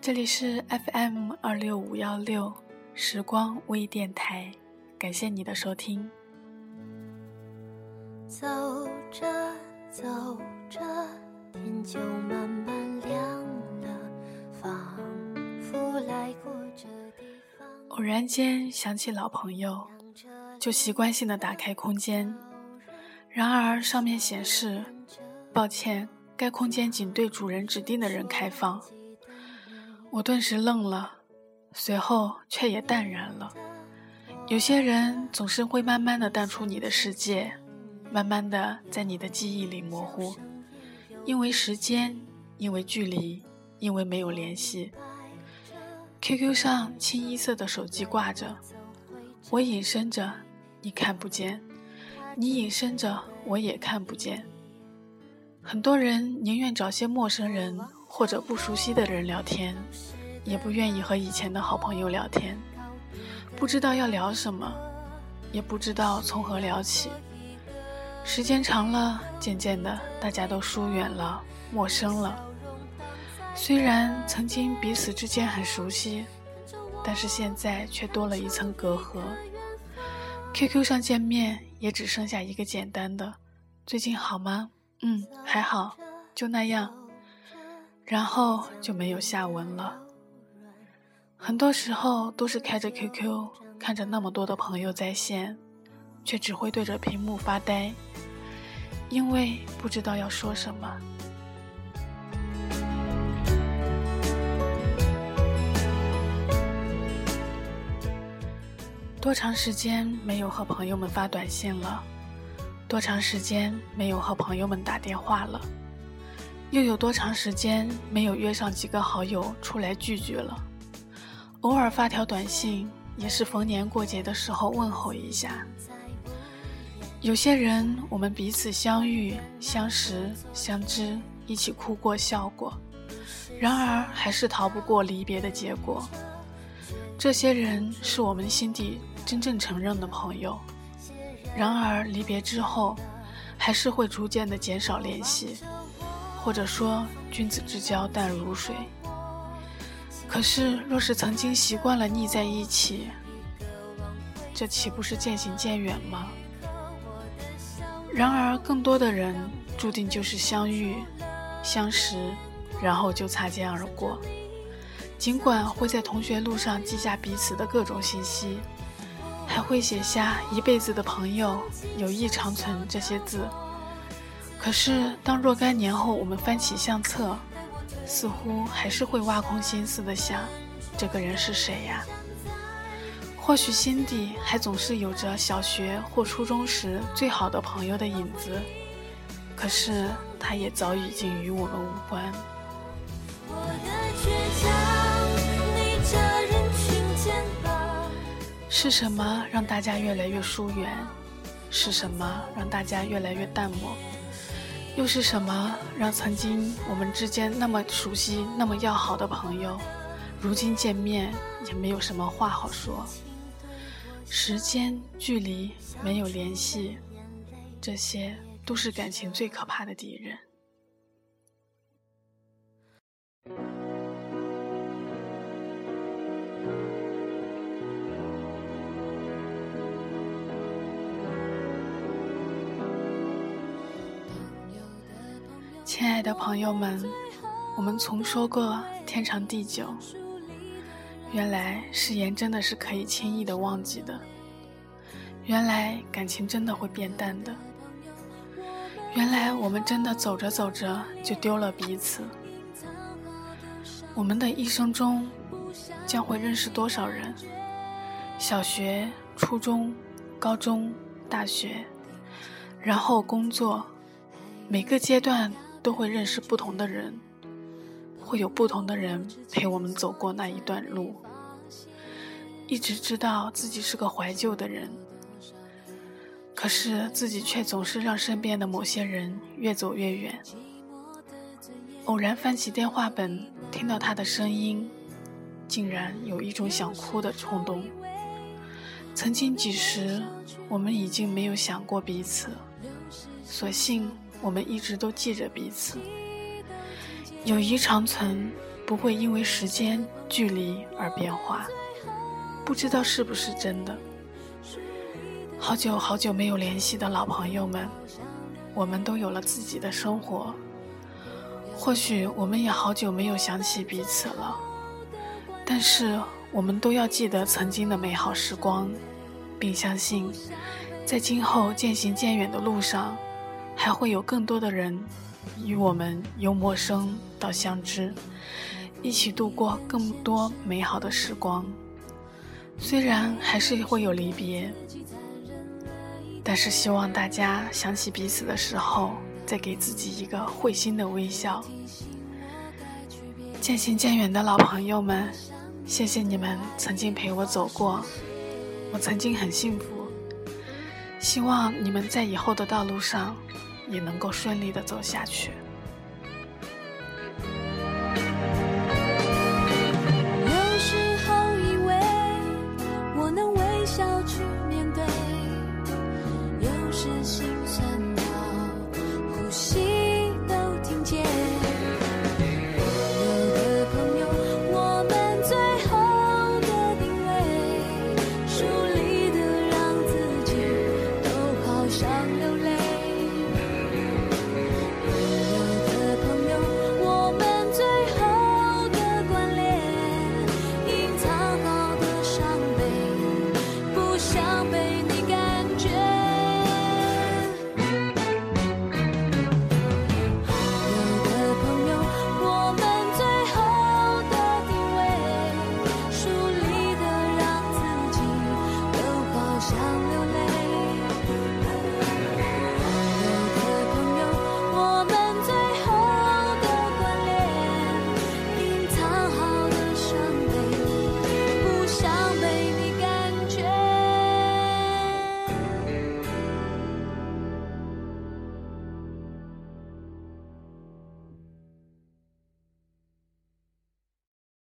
这里是 FM 二六五幺六时光微电台，感谢你的收听。走着走着，天就偶然间想起老朋友，就习惯性的打开空间，然而上面显示：抱歉，该空间仅对主人指定的人开放。我顿时愣了，随后却也淡然了。有些人总是会慢慢的淡出你的世界，慢慢的在你的记忆里模糊，因为时间，因为距离，因为没有联系。QQ 上清一色的手机挂着，我隐身着，你看不见；你隐身着，我也看不见。很多人宁愿找些陌生人。或者不熟悉的人聊天，也不愿意和以前的好朋友聊天，不知道要聊什么，也不知道从何聊起。时间长了，渐渐的，大家都疏远了，陌生了。虽然曾经彼此之间很熟悉，但是现在却多了一层隔阂。QQ 上见面也只剩下一个简单的“最近好吗？”“嗯，还好，就那样。”然后就没有下文了。很多时候都是开着 QQ，看着那么多的朋友在线，却只会对着屏幕发呆，因为不知道要说什么。多长时间没有和朋友们发短信了？多长时间没有和朋友们打电话了？又有多长时间没有约上几个好友出来聚聚了？偶尔发条短信，也是逢年过节的时候问候一下。有些人，我们彼此相遇、相识、相知，一起哭过、笑过，然而还是逃不过离别的结果。这些人是我们心底真正承认的朋友，然而离别之后，还是会逐渐的减少联系。或者说，君子之交淡如水。可是，若是曾经习惯了腻在一起，这岂不是渐行渐远吗？然而，更多的人注定就是相遇、相识，然后就擦肩而过。尽管会在同学录上记下彼此的各种信息，还会写下“一辈子的朋友，友谊长存”这些字。可是，当若干年后我们翻起相册，似乎还是会挖空心思的想，这个人是谁呀？或许心底还总是有着小学或初中时最好的朋友的影子，可是他也早已经与我们无关。是什么让大家越来越疏远？是什么让大家越来越淡漠？又是什么让曾经我们之间那么熟悉、那么要好的朋友，如今见面也没有什么话好说？时间、距离、没有联系，这些都是感情最可怕的敌人。亲爱的朋友们，我们从说过天长地久，原来誓言真的是可以轻易的忘记的，原来感情真的会变淡的，原来我们真的走着走着就丢了彼此。我们的一生中将会认识多少人？小学、初中、高中、大学，然后工作，每个阶段。都会认识不同的人，会有不同的人陪我们走过那一段路。一直知道自己是个怀旧的人，可是自己却总是让身边的某些人越走越远。偶然翻起电话本，听到他的声音，竟然有一种想哭的冲动。曾经几时，我们已经没有想过彼此，所幸我们一直都记着彼此。友谊长存，不会因为时间、距离而变化。不知道是不是真的？好久好久没有联系的老朋友们，我们都有了自己的生活。或许我们也好久没有想起彼此了，但是我们都要记得曾经的美好时光，并相信，在今后渐行渐远的路上，还会有更多的人与我们由陌生到相知，一起度过更多美好的时光。虽然还是会有离别。但是希望大家想起彼此的时候，再给自己一个会心的微笑。渐行渐远的老朋友们，谢谢你们曾经陪我走过，我曾经很幸福。希望你们在以后的道路上，也能够顺利的走下去。有时候以为我能微笑去面对，有时心酸到呼吸。